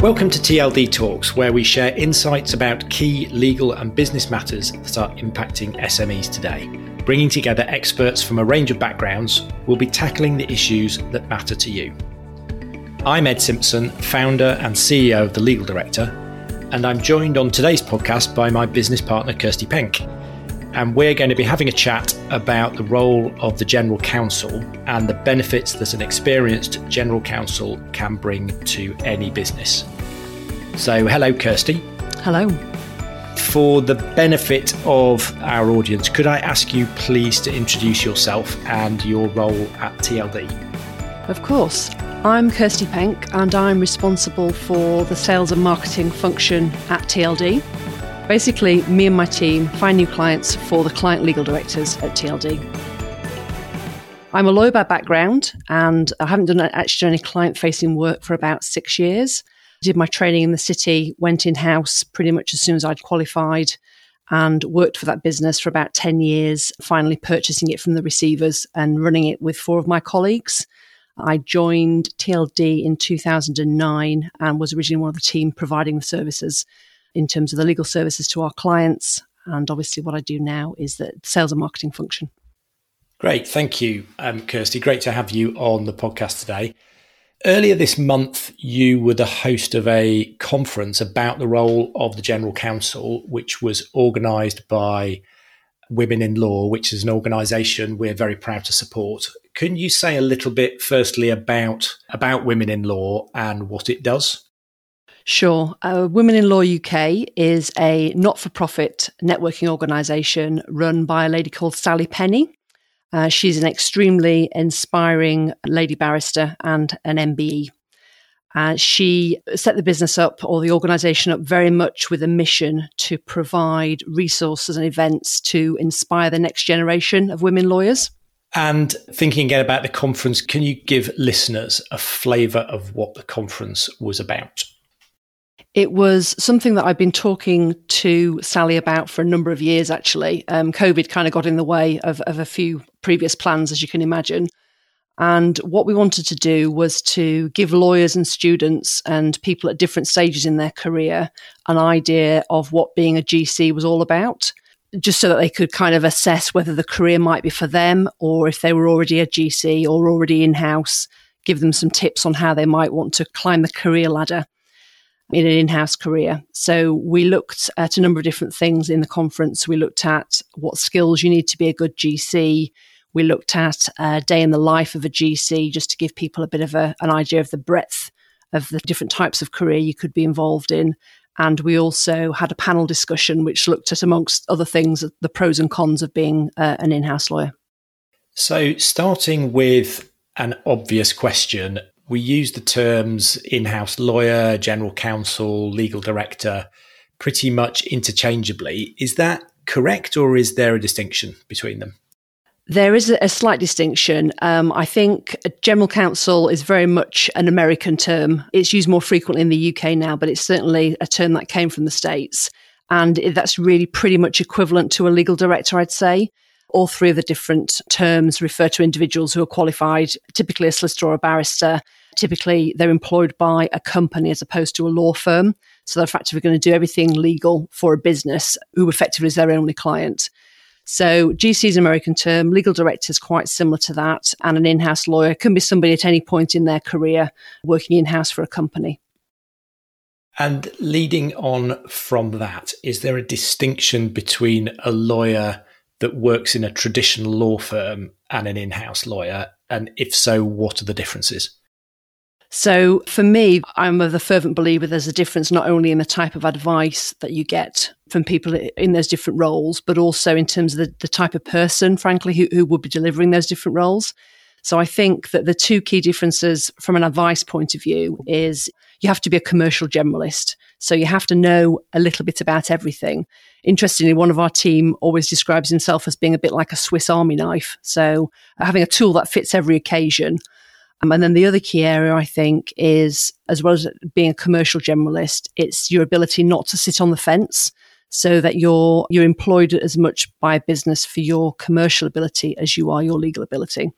Welcome to TLD Talks, where we share insights about key legal and business matters that are impacting SMEs today. Bringing together experts from a range of backgrounds, we'll be tackling the issues that matter to you. I'm Ed Simpson, founder and CEO of The Legal Director, and I'm joined on today's podcast by my business partner, Kirstie Penk and we're going to be having a chat about the role of the General Counsel and the benefits that an experienced General Counsel can bring to any business. So, hello, Kirstie. Hello. For the benefit of our audience, could I ask you please to introduce yourself and your role at TLD? Of course. I'm Kirstie Penk and I'm responsible for the sales and marketing function at TLD. Basically, me and my team find new clients for the client legal directors at TLD. I'm a lawyer by background and I haven't done actually any client facing work for about six years. I Did my training in the city, went in house pretty much as soon as I'd qualified and worked for that business for about 10 years, finally purchasing it from the receivers and running it with four of my colleagues. I joined TLD in 2009 and was originally one of the team providing the services in terms of the legal services to our clients. And obviously, what I do now is the sales and marketing function. Great. Thank you, um, Kirstie. Great to have you on the podcast today. Earlier this month, you were the host of a conference about the role of the General Counsel, which was organised by Women in Law, which is an organisation we're very proud to support. Can you say a little bit, firstly, about about Women in Law and what it does? Sure. Uh, Women in Law UK is a not for profit networking organisation run by a lady called Sally Penni. Uh, she's an extremely inspiring lady barrister and an MBE. Uh, she set the business up or the organisation up very much with a mission to provide resources and events to inspire the next generation of women lawyers. And thinking again about the conference, can you give listeners a flavour of what the conference was about? It was something that I've been talking to Sally about for a number of years, actually. Um, COVID kind of got in the way of, of a few previous plans, as you can imagine. And what we wanted to do was to give lawyers and students and people at different stages in their career an idea of what being a GC was all about, just so that they could kind of assess whether the career might be for them or if they were already a GC or already in house, give them some tips on how they might want to climb the career ladder in an in-house career. So we looked at a number of different things in the conference. We looked at what skills you need to be a good GC. We looked at a day in the life of a GC just to give people a bit of a, an idea of the breadth of the different types of career you could be involved in. And we also had a panel discussion which looked at, amongst other things, the pros and cons of being uh, an in house lawyer. So, starting with an obvious question we use the terms in house lawyer, general counsel, legal director pretty much interchangeably. Is that correct, or is there a distinction between them? There is a slight distinction. Um, I think general counsel is very much an American term. It's used more frequently in the UK now, but it's certainly a term that came from the States. And that's really pretty much equivalent to a legal director, I'd say. All three of the different terms refer to individuals who are qualified, typically a solicitor or a barrister, typically they're employed by a company as opposed to a law firm. So they're effectively going to do everything legal for a business who effectively is their only client. So GC is an American term, legal director is quite similar to that, and an in-house lawyer can be somebody at any point in their career working in-house for a company. And leading on from that, is there a distinction between a lawyer that works in a traditional law firm and an in-house lawyer? And if so, what are the differences? So for me, I'm the fervent believer there's a difference not only in the type of advice that you get from people in those different roles, but also in terms of the, the type of person, frankly, who, who would be delivering those different roles. So I think that the two key differences from an advice point of view is you have to be a commercial generalist. So you have to know a little bit about everything. Interestingly, one of our team always describes himself as being a bit like a Swiss army knife. So having a tool that fits every occasion um, and then the other key area, I think, is as well as being a commercial generalist, it's your ability not to sit on the fence so that you're, you're employed as much by a business for your commercial ability as you are your legal ability.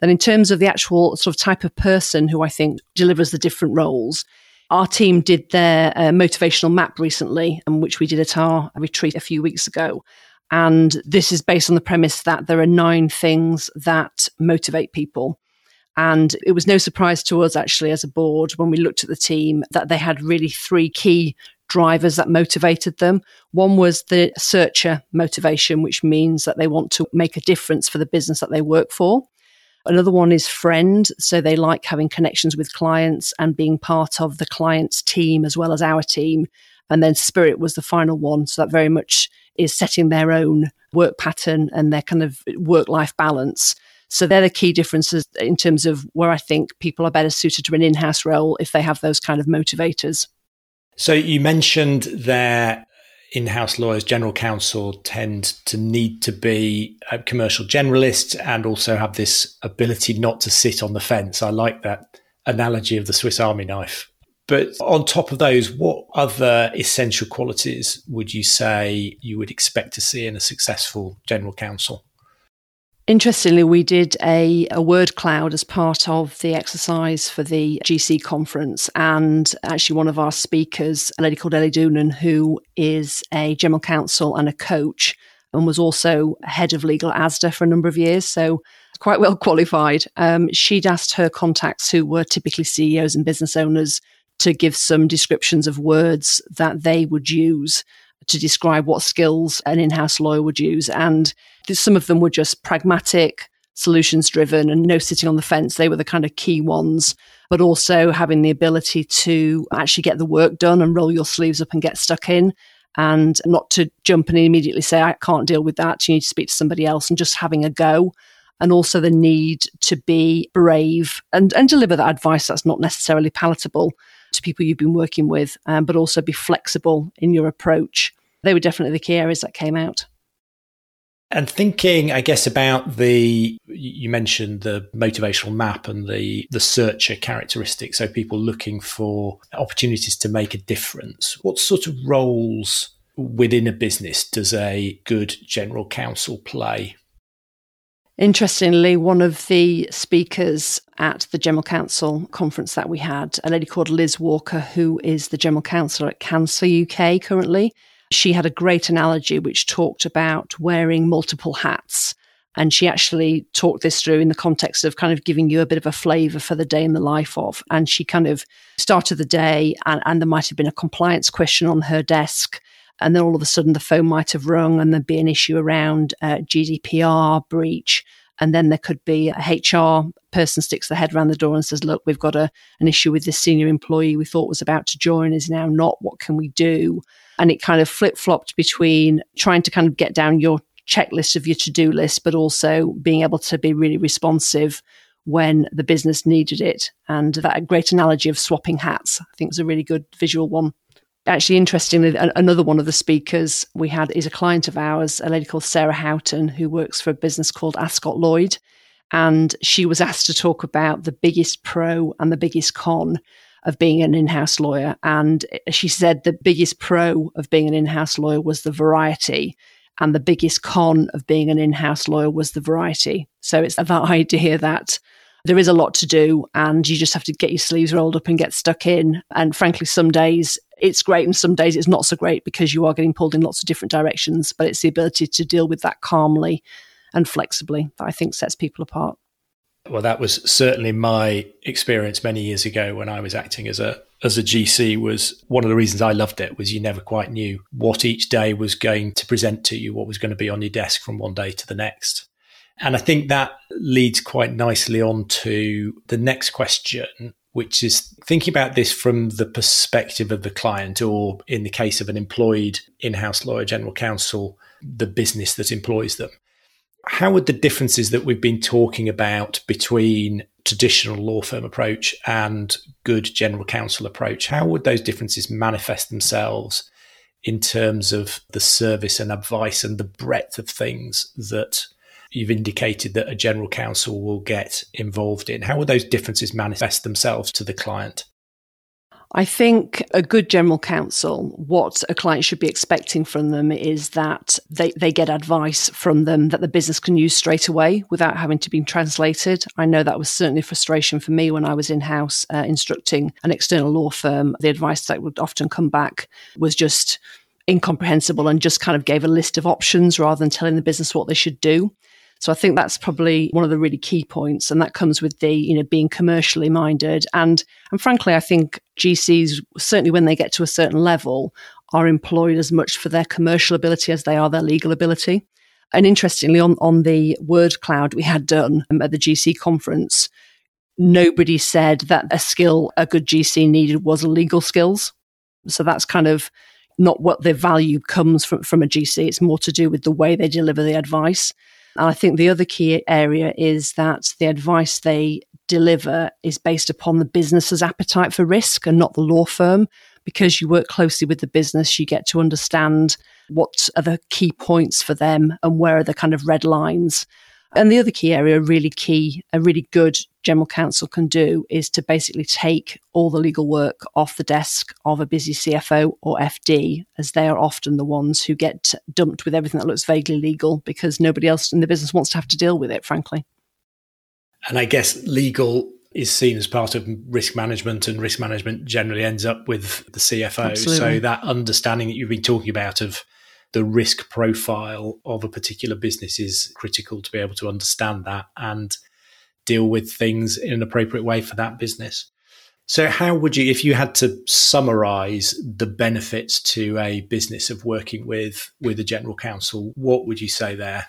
Then in terms of the actual sort of type of person who I think delivers the different roles, Our team did their uh, motivational map recently, um, which we did at our retreat a few weeks ago. And this is based on the premise that there are nine things that motivate people. And it was no surprise to us, actually, as a board, when we looked at the team, that they had really three key drivers that motivated them. One was the searcher motivation, which means that they want to make a difference for the business that they work for. Another one is friend. So they like having connections with clients and being part of the client's team as well as our team. And then spirit was the final one. So that very much is setting their own work pattern and their kind of work life balance. So they're the key differences in terms of where I think people are better suited to an in house role if they have those kind of motivators. So you mentioned their in-house lawyers, general counsel tend to need to be uh, commercial generalists and also have this ability not to sit on the fence. I like that analogy of the Swiss Army knife. But on top of those, what other essential qualities would you say you would expect to see in a successful general counsel? Interestingly, we did a, a word cloud as part of the exercise for the GC conference. And actually, one of our speakers, a lady called Ellie Doonan, who is a general counsel and a coach, and was also head of legal ASDA for a number of years. So, quite well qualified. Um, she'd asked her contacts, who were typically CEOs and business owners, to give some descriptions of words that they would use to describe what skills an in house lawyer would use. And some of them were just pragmatic, solutions driven, and no sitting on the fence. They were the kind of key ones, but also having the ability to actually get the work done and roll your sleeves up and get stuck in. And not to jump and immediately say, I can't deal with that. You need to speak to somebody else and just having a go and also the need to be brave and, and deliver that advice that's not necessarily palatable to people you've been working with, um, but also be flexible in your approach. They were definitely the key areas that came out. And thinking, I guess, about the you mentioned the motivational map and the the searcher characteristics, so people looking for opportunities to make a difference. What sort of roles within a business does a good general counsel play? Interestingly, one of the speakers at the General Counsel conference that we had, a lady called Liz Walker, who is the General Counsel at Cancer UK currently, she had a great analogy which talked about wearing multiple hats. And she actually talked this through in the context of kind of giving you a bit of a flavor for the day in the life of. And she kind of started the day, and, and there might have been a compliance question on her desk and then all of a sudden the phone might have rung and there'd be an issue around uh, GDPR breach. And then there could be a HR person sticks their head around the door and says, Look, we've got a, an issue with this senior employee we thought was about to join, is now not. What can we do? And it kind of flip flopped between trying to kind of get down your checklist of your to do list, but also being able to be really responsive when the business needed it. And that great analogy of swapping hats, I think, is a really good visual one actually, interestingly, another one of the speakers we had is a client of ours, a lady called Sarah Houghton, who works for a business called Ascot Lloyd. And she was asked to talk about the biggest pro and the biggest con of being an in house lawyer. And she said the biggest pro of being an in house lawyer was the variety. And the biggest con of being an in house lawyer was the variety. So it's that idea that there is a lot to do and you just have to get your sleeves rolled up and get stuck in. And frankly, some days it's great and some days it's not so great because you are getting pulled in lots of different directions. But it's the ability to deal with that calmly and flexibly that I think sets people apart. Well, that was certainly my experience many years ago when I was acting as a as a GC was one of the reasons I loved it was you never quite knew what each day was going to present to you, what was going to be on your desk from one day to the next. And I think that leads quite nicely on to the next question, which is thinking about this from the perspective of the client, or in the case of an employed in house lawyer, general counsel, the business that employs them. How would the differences that we've been talking about between traditional law firm approach and good general counsel approach, how would those differences manifest themselves in terms of the service and advice and the breadth of things that you've indicated that a general counsel will get involved in. How will those differences manifest themselves to the client? I think a good general counsel, what a client should be expecting from them is that they, they get advice from them that the business can use straight away without having to be translated. I know that was certainly a frustration for me when I was in house uh, instructing an external law firm. The advice that would often come back was just incomprehensible and just kind of gave a list of options rather than telling the business what they should do. So I think that's probably one of the really key points, and that comes with the you know being commercially minded and and frankly, I think GCs certainly when they get to a certain level are employed as much for their commercial ability as they are their legal ability. And interestingly, on on the word cloud we had done um, at the GC conference, nobody said that a skill a good GC needed was legal skills. So that's kind of not what the value comes from, from a GC. It's more to do with the way they deliver the advice. And I think the other key area is that the advice they deliver is based upon the business's appetite for risk and not the law firm. Because you work closely with the business, you get to understand what are the key points for them and where are the kind of red lines. And the other key area, really key, a really good general counsel can do is to basically take all the legal work off the desk of a busy CFO or FD, as they are often the ones who get dumped with everything that looks vaguely legal because nobody else in the business wants to have to deal with it, frankly. And I guess legal is seen as part of risk management, and risk management generally ends up with the CFO. Absolutely. So that understanding that you've been talking about of the risk profile of a particular business is critical to be able to understand that and deal with things in an appropriate way for that business. So, how would you, if you had to summarize the benefits to a business of working with with a general counsel, what would you say there?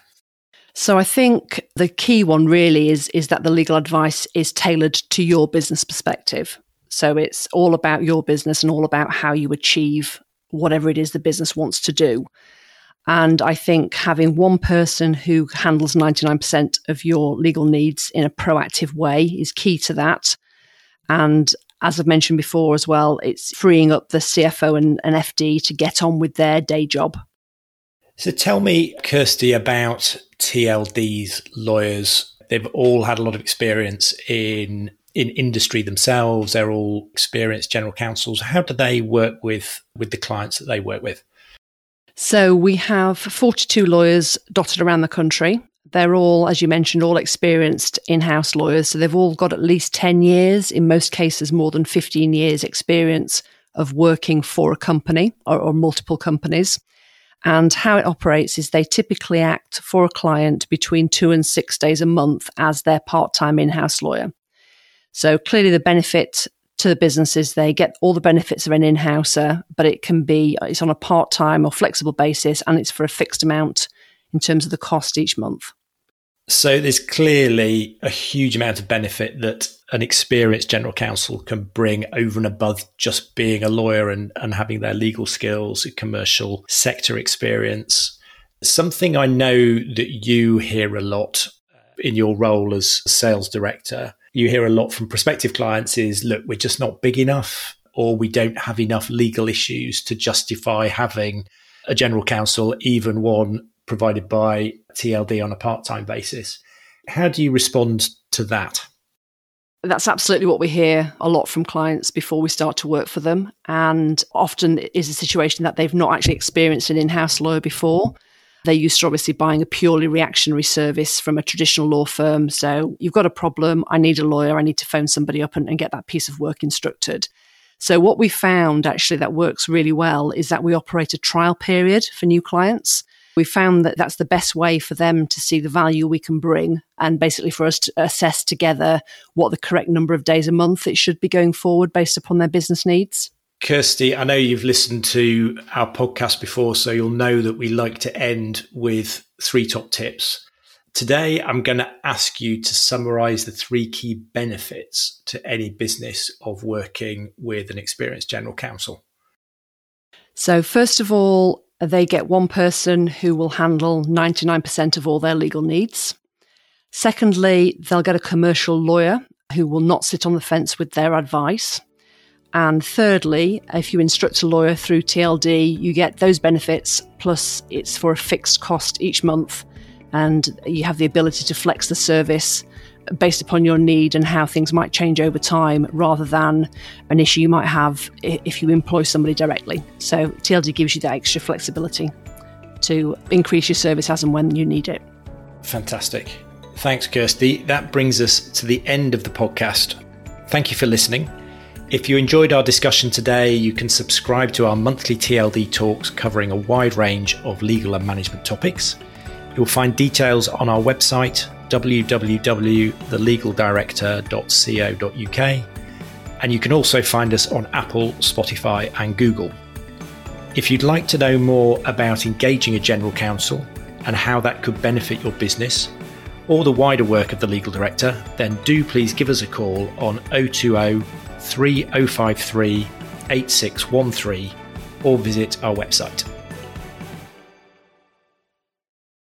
So, I think the key one really is is that the legal advice is tailored to your business perspective. So, it's all about your business and all about how you achieve whatever it is the business wants to do. And I think having one person who handles 99% of your legal needs in a proactive way is key to that. And as I've mentioned before as well, it's freeing up the CFO and, and FD to get on with their day job. So tell me, Kirstie, about TLD's lawyers. They've all had a lot of experience in in industry themselves. They're all experienced general counsels. How do they work with with the clients that they work with? So we have 42 lawyers dotted around the country. They're all, as you mentioned, all experienced in house lawyers. So they've all got at least 10 years, in most cases, more than 15 years' experience of working for a company or, or multiple companies. And how it operates is they typically act for a client between two and six days a month as their part time in house lawyer. So clearly, the benefit to the businesses. They get all the benefits of an in-houser, but it can be it's on a part-time or flexible basis, and it's for a fixed amount in terms of the cost each month. So there's clearly a huge amount of benefit that an experienced general counsel can bring over and above just being a lawyer and, and having their legal skills, commercial sector experience. Something I know that you hear a lot in your role as sales director you hear a lot from prospective clients is look, we're just not big enough, or we don't have enough legal issues to justify having a general counsel, even one provided by TLD on a part time basis. How do you respond to that? That's absolutely what we hear a lot from clients before we start to work for them. And often is a situation that they've not actually experienced an in house lawyer before. They're used to obviously buying a purely reactionary service from a traditional law firm. So you've got a problem. I need a lawyer. I need to phone somebody up and, and get that piece of work instructed. So what we found actually that works really well is that we operate a trial period for new clients. We found that that's the best way for them to see the value we can bring and basically for us to assess together what the correct number of days a month it should be going forward based upon their business needs. Kirstie, I know you've listened to our podcast before, so you'll know that we like to end with three top tips. Today, I'm going to ask you to summarize the three key benefits to any business of working with an experienced general counsel. So, first of all, they get one person who will handle 99% of all their legal needs. Secondly, they'll get a commercial lawyer who will not sit on the fence with their advice. And thirdly, if you instruct a lawyer through TLD, you get those benefits, plus it's for a fixed cost each month. And you have the ability to flex the service based upon your need and how things might change over time rather than an issue you might have if you employ somebody directly. So TLD gives you that extra flexibility to increase your service as and when you need it. Fantastic. Thanks, Kirstie. That brings us to the end of the podcast. Thank you for listening. If you enjoyed our discussion today, you can subscribe to our monthly TLD talks covering a wide range of legal and management topics. You'll find details on our website, www.thelegaldirector.co.uk, and you can also find us on Apple, Spotify, and Google. If you'd like to know more about engaging a general counsel and how that could benefit your business, or the wider work of the legal director, then do please give us a call on 020 3053 8613 or visit our website.